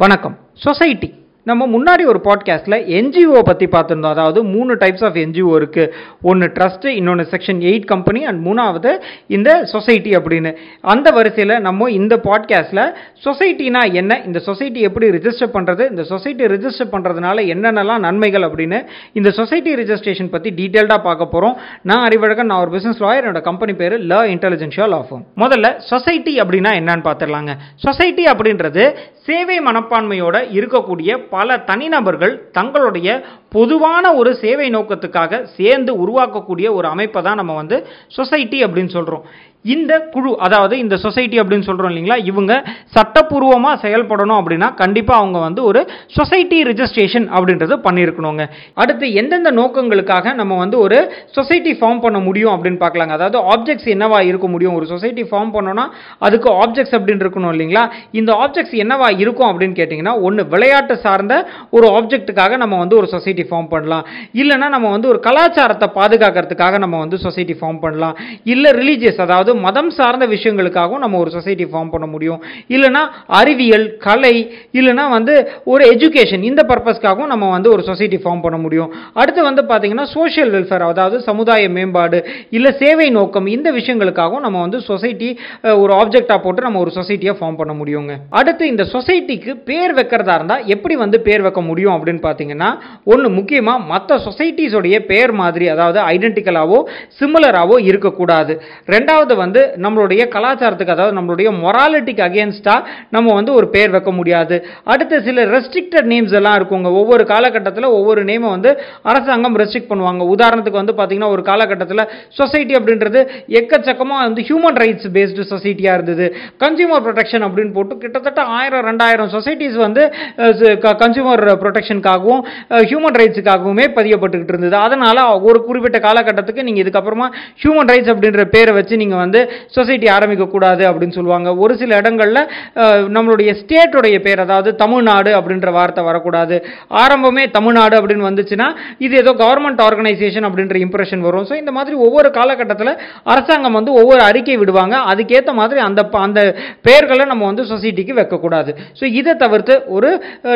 வணக்கம். சொசைட்டி நம்ம முன்னாடி ஒரு பாட்காஸ்ட்டில் என்ஜிஓ பற்றி பார்த்துருந்தோம். அதாவது மூணு டைப்ஸ் ஆஃப் என்ஜிஓ இருக்குது ஒன்று ட்ரஸ்ட்டு இன்னொன்று செக்ஷன் எயிட் கம்பெனி அண்ட் மூணாவது இந்த சொசைட்டி அப்படின்னு. அந்த வரிசையில் நம்ம இந்த பாட்காஸ்ட்டில் சொசைட்டினா என்ன? இந்த சொசைட்டி எப்படி ரிஜிஸ்டர் பண்ணுறது இந்த சொசைட்டி ரிஜிஸ்டர் பண்ணுறதுனால என்னென்னலாம் நன்மைகள் அப்படின்னு இந்த சொசைட்டி ரிஜிஸ்ட்ரேஷன் பற்றி டீட்டெயில்டாக பார்க்க போகிறோம் நான் அறிவழகன் நான் ஒரு பிஸ்னஸ் லாயர் என்னோட கம்பெனி பேர் ல இன்டெலிஜென்ஷியல் லா firm. முதல்ல சொசைட்டி அப்படின்னா என்னன்னு பார்த்துடலாங்க. சொசைட்டி அப்படின்றது சேவை மனப்பான்மையோட இருக்கக்கூடிய பல தனிநபர்கள் தங்களுடைய பொதுவான ஒரு சேவை நோக்கத்துக்காக சேர்ந்து உருவாக்கக்கூடிய ஒரு அமைப்பை தான் நம்ம வந்து சொசைட்டி அப்படின்னு சொல்கிறோம் இந்த குழு அதாவது இந்த சொசைட்டி அப்படின்னு சொல்கிறோம் இல்லைங்களா இவங்க சட்டப்பூர்வமாக செயல்படணும் அப்படின்னா கண்டிப்பாக அவங்க வந்து ஒரு சொசைட்டி ரிஜிஸ்ட்ரேஷன் அப்படின்றது பண்ணியிருக்கணுங்க. அடுத்து எந்தெந்த நோக்கங்களுக்காக நம்ம வந்து ஒரு சொசைட்டி ஃபார்ம் பண்ண முடியும் அப்படின்னு பார்க்கலாங்க. அதாவது ஆப்ஜெக்ட்ஸ் என்னவா இருக்க முடியும்? ஒரு சொசைட்டி ஃபார்ம் பண்ணோன்னா அதுக்கு ஆப்ஜெக்ட்ஸ் அப்படின்னு இருக்கணும் இல்லைங்களா? இந்த ஆப்ஜெக்ட்ஸ் என்னவா இருக்கும் அப்படின்னு கேட்டிங்கன்னா ஒன்று விளையாட்டு சார்ந்த ஒரு ஆப்ஜெக்ட்டுக்காக நம்ம வந்து ஒரு சொசைட்டி ஃபார்ம் பண்ணலாம். இல்லைன்னா நம்ம வந்து ஒரு கலாச்சாரத்தை பாதுகாக்கிறதுக்காக நம்ம வந்து சொசைட்டி ஃபார்ம் பண்ணலாம். இல்லை ரிலீஜியஸ் அதாவது மதம் சார்ந்த விஷயங்களுக்காகவும் நம்ம ஒரு சொசைட்டி ஃபார்ம் பண்ண முடியும். இல்லைன்னா அறிவியல் கலை இல்லைன்னா வந்து ஒரு எஜுகேஷன் இந்த பர்பஸ்க்காகவும் நம்ம வந்து ஒரு சொசைட்டி ஃபார்ம் பண்ண முடியும். அடுத்து வந்து பார்த்தீங்கன்னா சோஷியல் வெல்ஃபேர் அதாவது சமுதாய மேம்பாடு இல்லை சேவை நோக்கம் இந்த விஷயங்களுக்காகவும் நம்ம வந்து சொசைட்டி ஒரு ஆப்ஜெக்டாக போட்டு நம்ம ஒரு சொசைட்டியை ஃபார்ம் பண்ண முடியுங்க. அடுத்து இந்த சொசைட்டிக்கு பேர் வைக்கிறதா இருந்தால் எப்படி வந்து பேர் வைக்க முடியும் அப்படின்னு பார்த்தீங்கன்னா ஒன்று முக்கியமாக மற்ற சொசைட்டிஸோடைய பேர் மாதிரி அதாவது ஐடென்டிக்கலாகவோ சிமிலராகவோ இருக்கக்கூடாது. ரெண்டாவது வந்து நம்மளுடைய கலாச்சாரத்துக்கு அதாவது நம்மளுடைய மொராலிட்டிக்கு அகேன்ஸ்டாக நம்ம வந்து ஒரு பேர் வைக்க முடியாது. அடுத்து சில ரெஸ்ட்ரிக்டட் நேம்ஸ் எல்லாம் இருக்குங்க. ஒவ்வொரு காலகட்டத்தில் ஒவ்வொரு நேமை வந்து அரசாங்கம் ரெஸ்ட்ரிக்ட் பண்ணுவாங்க. உதாரணத்துக்கு வந்து பார்த்தீங்கன்னா ஒரு காலகட்டத்தில் சொசைட்டி அப்படின்றது எக்கச்சக்கமாக வந்து ஹியூமன் ரைட்ஸ் பேஸ்டு சொசைட்டியாக இருந்தது. கன்சியூமர் ப்ரொடெக்ஷன் அப்படின்னு போட்டு கிட்டத்தட்ட ஆயிரம் ரெண்டாயிரம் சொசைட்டிஸ் வந்து கன்சியூமர் ப்ரொடெக்ஷனுக்காகவும் ஹியூமன் ரைட்ஸுக்காகவுமே பதியப்பட்டுக்கிட்டு இருந்தது. அதனால் ஒரு குறிப்பிட்ட காலகட்டத்துக்கு நீங்கள் இதுக்கப்புறமா ஹியூமன் ரைட்ஸ் அப்படின்ற பேரை வச்சு நீங்கள் வந்து வந்து சொசைட்டி ஆரம்பிக்கக்கூடாது அப்படின்னு சொல்லுவாங்க. ஒரு சில இடங்களில் நம்மளுடைய ஸ்டேட்டுடைய பேர் அதாவது தமிழ்நாடு அப்படின்ற வார்த்தை வரக்கூடாது. ஆரம்பமே தமிழ்நாடு அப்படின்னு வந்துச்சுன்னா இது ஏதோ கவர்மெண்ட் ஆர்கனைசேஷன் அப்படின்ற இம்ப்ரெஷன் வரும். ஸோ இந்த மாதிரி ஒவ்வொரு காலகட்டத்தில் அரசாங்கம் வந்து ஒவ்வொரு அறிக்கை விடுவாங்க. அதுக்கேற்ற மாதிரி அந்த அந்த பெயர்களை நம்ம வந்து சொசைட்டிக்கு வைக்கக்கூடாது. ஸோ இதை தவிர்த்து ஒரு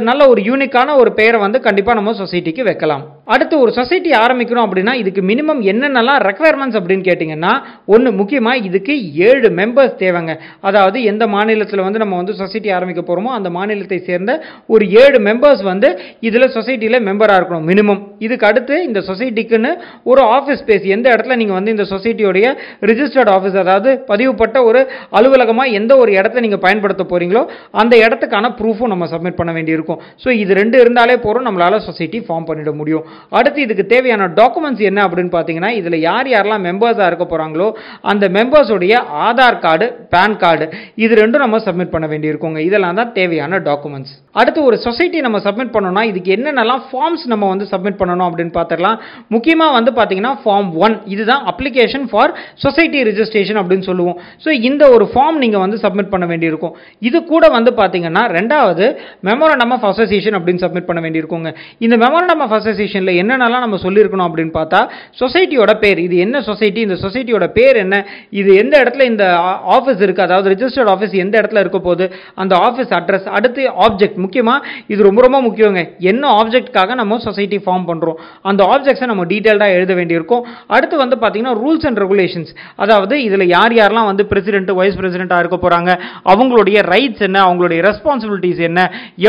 நல்ல ஒரு யூனிக்கான ஒரு பெயரை வந்து கண்டிப்பாக நம்ம சொசைட்டிக்கு வைக்கலாம். அடுத்து ஒரு சொசைட்டி ஆரம்பிக்கணும் அப்படின்னா இதுக்கு மினிமம் என்னென்னலாம் ரெக்குவயர்மெண்ட்ஸ் அப்படின்னு கேட்டிங்கன்னா ஒன்று முக்கியமாக இதுக்கு ஏழு மெம்பர்ஸ் தேவைங்க. அதாவது எந்த மாநிலத்தில் வந்து நம்ம வந்து சொசைட்டி ஆரம்பிக்க போகிறோமோ அந்த மாநிலத்தை சேர்ந்த ஒரு ஏழு மெம்பர்ஸ் வந்து இதில் சொசைட்டியில் மெம்பராக இருக்கணும் மினிமம் இதுக்கு அடுத்து இந்த சொசைட்டிக்குன்னு ஒரு ஆஃபீஸ் ஸ்பேஸ் எந்த இடத்துல நீங்கள் வந்து இந்த சொசைட்டியோடைய ரிஜிஸ்டர்ட் ஆஃபீஸ் அதாவது பதிவுப்பட்ட ஒரு அலுவலகமாக எந்த ஒரு இடத்த நீங்கள் பயன்படுத்த போகிறீங்களோ அந்த இடத்துக்கான ப்ரூஃபும் நம்ம சப்மிட் பண்ண வேண்டியிருக்கும். ஸோ இது ரெண்டு இருந்தாலே போகிறோம் நம்மளால் சொசைட்டி ஃபார்ம் பண்ணிட முடியும். அடுத்து இதுக்கு தேவையான டாக்குமெண்ட்ஸ் என்ன அப்படின்னு பார்த்தீங்கன்னா இதில் யார் யாரெல்லாம் மெம்பர்ஸாக இருக்க போகிறாங்களோ அந்த மெம்பர்ஸுடைய ஆதார் கார்டு பேன் கார்டு இது ரெண்டும் நம்ம சப்மிட் பண்ண வேண்டியிருக்கோங்க. இதெல்லாம் தான் தேவையான டாக்குமெண்ட்ஸ் அடுத்து ஒரு சொசைட்டி நம்ம சப்மிட் பண்ணோம்னா இதுக்கு என்னென்னலாம் ஃபார்ம்ஸ் நம்ம வந்து சப்மிட் பண்ணணும் அப்படின்னு பார்த்துடலாம் முக்கியமாக வந்து பார்த்தீங்கன்னா ஃபார்ம் ஒன் இதுதான் அப்ளிகேஷன் ஃபார் சொசைட்டி ரிஜிஸ்ட்ரேஷன் அப்படின்னு சொல்லுவோம். ஸோ இந்த ஒரு ஃபார்ம் நீங்கள் வந்து சப்மிட் பண்ண வேண்டியிருக்கும். இது கூட வந்து பார்த்தீங்கன்னா ரெண்டாவது மெமோரண்டம் ஆஃப் அசோசியேஷன் அப்படின்னு சப்மிட் பண்ண வேண்டியிருக்குங்க. இந்த மெமோரண்டம் ஆஃப் அசோசியேஷனில் என்னென்னலாம் நம்ம சொல்லியிருக்கணும் அப்படின்னு பார்த்தா சொசைட்டியோட பேர். இது என்ன சொசைட்டி இந்த சொசைட்டியோட பேர் என்ன? இது எந்த இடத்துல இந்த ஆஃபீஸ் இருக்குது அதாவது ரிஜிஸ்டர்ட் ஆஃபீஸ் எந்த இடத்துல இருக்க போகுது? அந்த ஆஃபீஸ் அட்ரஸ் அடுத்து ஆப்ஜெக்ட் முக்கியமாக இது ரொம்ப ரொம்ப முக்கியங்க. என்ன ஆப்ஜெக்ட்காக நம்ம சொசைட்டி ஃபார்ம் பண்ணுறோம் பண்ணுறோம் அந்த ஆப்ஜெக்ட்ஸை நம்ம டீட்டெயில்டாக எழுத வேண்டியிருக்கும். அடுத்து வந்து பார்த்தீங்கன்னா ரூல்ஸ் அண்ட் ரெகுலேஷன்ஸ் அதாவது இதில் யார் யாரெல்லாம் வந்து பிரசிடென்ட் வைஸ் பிரசிடென்ட்டாக இருக்க போகிறாங்க அவங்களுடைய ரைட்ஸ் என்ன அவங்களுடைய ரெஸ்பான்சிபிலிட்டிஸ் என்ன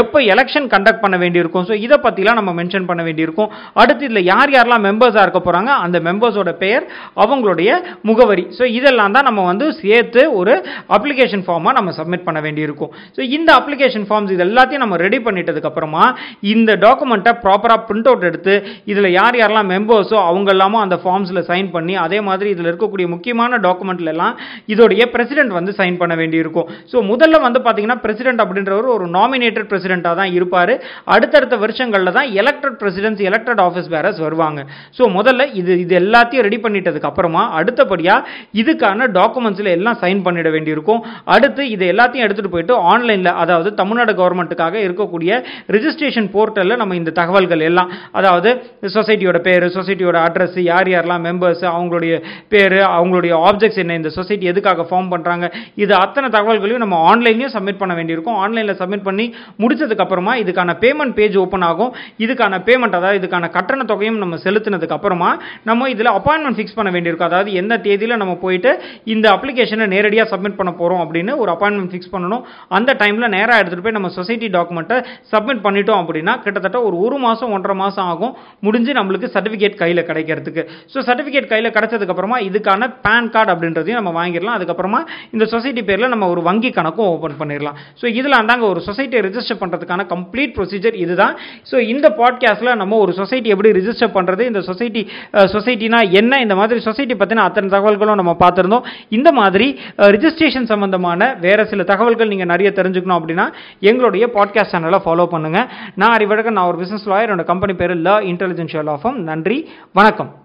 எப்போ எலெக்ஷன் கண்டக்ட் பண்ண வேண்டியிருக்கும். ஸோ இதை பற்றிலாம் நம்ம மென்ஷன் பண்ண வேண்டியிருக்கும். அடுத்து இதில் யார் யாரெல்லாம் மெம்பர்ஸாக இருக்க போகிறாங்க அந்த மெம்பர்ஸோட பெயர் அவங்களுடைய முகவரி. ஸோ இதெல்லாம் தான் நம்ம வந்து சேர்த்து ஒரு அப்ளிகேஷன் ஃபார்மாக நம்ம சப்மிட் பண்ண வேண்டியிருக்கும். ஸோ இந்த அப்ளிகேஷன் ஃபார்ம்ஸ் இது எல்லாத்தையும் நம்ம ரெடி பண்ணிட்டதுக்கப்புறமா இந்த டாக்குமெண்ட்டை ப்ராப்பராக பிரிண்ட் அவுட் எடுத்து இதில் யார் யாரெல்லாம் மெம்பர்ஸோ அவங்க எல்லாமும் அந்த ஃபார்ம்ஸில் சைன் பண்ணி அதே மாதிரி இதில் இருக்கக்கூடிய முக்கியமான டாக்குமெண்ட்ல எல்லாம் இதோடைய பிரசிடென்ட் வந்து சைன் பண்ண வேண்டியிருக்கும். ஸோ முதல்ல வந்து பார்த்தீங்கன்னா பிரசிடென்ட் அப்படின்றவர் ஒரு நாமினேட்டட் பிரசிடென்ட்டாக தான் இருப்பார். அடுத்தடுத்த வருஷங்களில் தான் elected presidents elected office bearers வருவாங்க. ஸோ முதல்ல இது இது எல்லாத்தையும் ரெடி பண்ணிட்டதுக்கு அப்புறமா அடுத்தபடியாக இதுக்கான டாக்குமெண்ட்ஸில் எல்லாம் சைன் பண்ணிட வேண்டியிருக்கும். அடுத்து இது எல்லாத்தையும் எடுத்துகிட்டு போயிட்டு ஆன்லைனில் அதாவது தமிழ்நாடு கவர்மெண்ட்டுக்காக இருக்கக்கூடிய ரிஜிஸ்ட்ரேஷன் போர்ட்டலில் நம்ம இந்த தகவல்கள் எல்லாம் அதாவது அதாவது சொசைட்டியோட பேர் சொசைட்டியோட அட்ரஸ் யார் யாரெல்லாம் மெம்பர்ஸ் அவங்களுடைய பேர் அவங்களுடைய ஆப்ஜெக்ட்ஸ் என்ன இந்த சொசைட்டி எதுக்காக ஃபார்ம் பண்ணுறாங்க இது அத்தனை தகவல்களையும் நம்ம ஆன்லைன்லையும் சப்மிட் பண்ண வேண்டியிருக்கும். ஆன்லைனில் சப்மிட் பண்ணி முடிச்சதுக்கப்புறமா இதுக்கான பேமெண்ட் பேஜ் ஓப்பன் ஆகும். இதுக்கான பேமெண்ட் அதாவது இதுக்கான கட்டண தொகையும் நம்ம செலுத்தினதுக்கு அப்புறமா நம்ம இதில் அப்பாயின்மெண்ட் ஃபிக்ஸ் பண்ண வேண்டியிருக்கும். அதாவது எந்த தேதியில் நம்ம போயிட்டு இந்த அப்ளிகேஷனை நேரடியாக சப்மிட் பண்ண போகிறோம் அப்படின்னு ஒரு அப்பாயின்மெண்ட் ஃபிக்ஸ் பண்ணணும். அந்த டைமில் நேராக எடுத்துகிட்டு போய் நம்ம சொசைட்டி டாக்குமெண்ட்டை சப்மிட் பண்ணிட்டோம் அப்படின்னா கிட்டத்தட்ட ஒரு ஒரு மாதம் ஒன்றரை மாதம் ஆகும். முடிஞ்சு நம்மளுக்கு சர்டிஃபிகேட் கையில் கிடைக்கிறதுக்கு. ஸோ சர்டிஃபிகேட் கையில் கிடைச்சதுக்கப்புறமா இதுக்கான பேன் கார்டு அப்படின்றதையும் நம்ம வாங்கிடலாம். அதுக்கப்புறமா இந்த சொசைட்டி பேரில் நம்ம ஒரு வங்கி கணக்கும் ஓப்பன் பண்ணிடலாம். ஸோ இதில் அந்தாங்க ஒரு சொசைட்டியை ரிஜிஸ்டர் பண்ணுறதுக்கான கம்ப்ளீட் ப்ரொசீஜர் இதுதான். ஸோ இந்த பாட்காஸ்ட்டில் நம்ம ஒரு சொசைட்டி எப்படி ரிஜிஸ்டர் பண்ணுறது இந்த சொசைட்டி சொசைட்டினா என்ன இந்த மாதிரி சொசைட்டி பற்றின அத்தனை தகவல்களும் நம்ம பார்த்துருந்தோம். இந்த மாதிரி ரிஜிஸ்ட்ரேஷன் சம்பந்தமான வேறு சில தகவல்கள் நீங்கள் நிறைய தெரிஞ்சுக்கணும் அப்படின்னா எங்களுடைய பாட்காஸ்ட் சேனலை ஃபாலோ பண்ணுங்கள் நான் அறிவழகன் நான் ஒரு பிஸ்னஸ் லாயர் என்னோட கம்பெனி பேர் ல இன்டெலிஜென்ஷியல் ஆஃபம் நன்றி. வணக்கம்.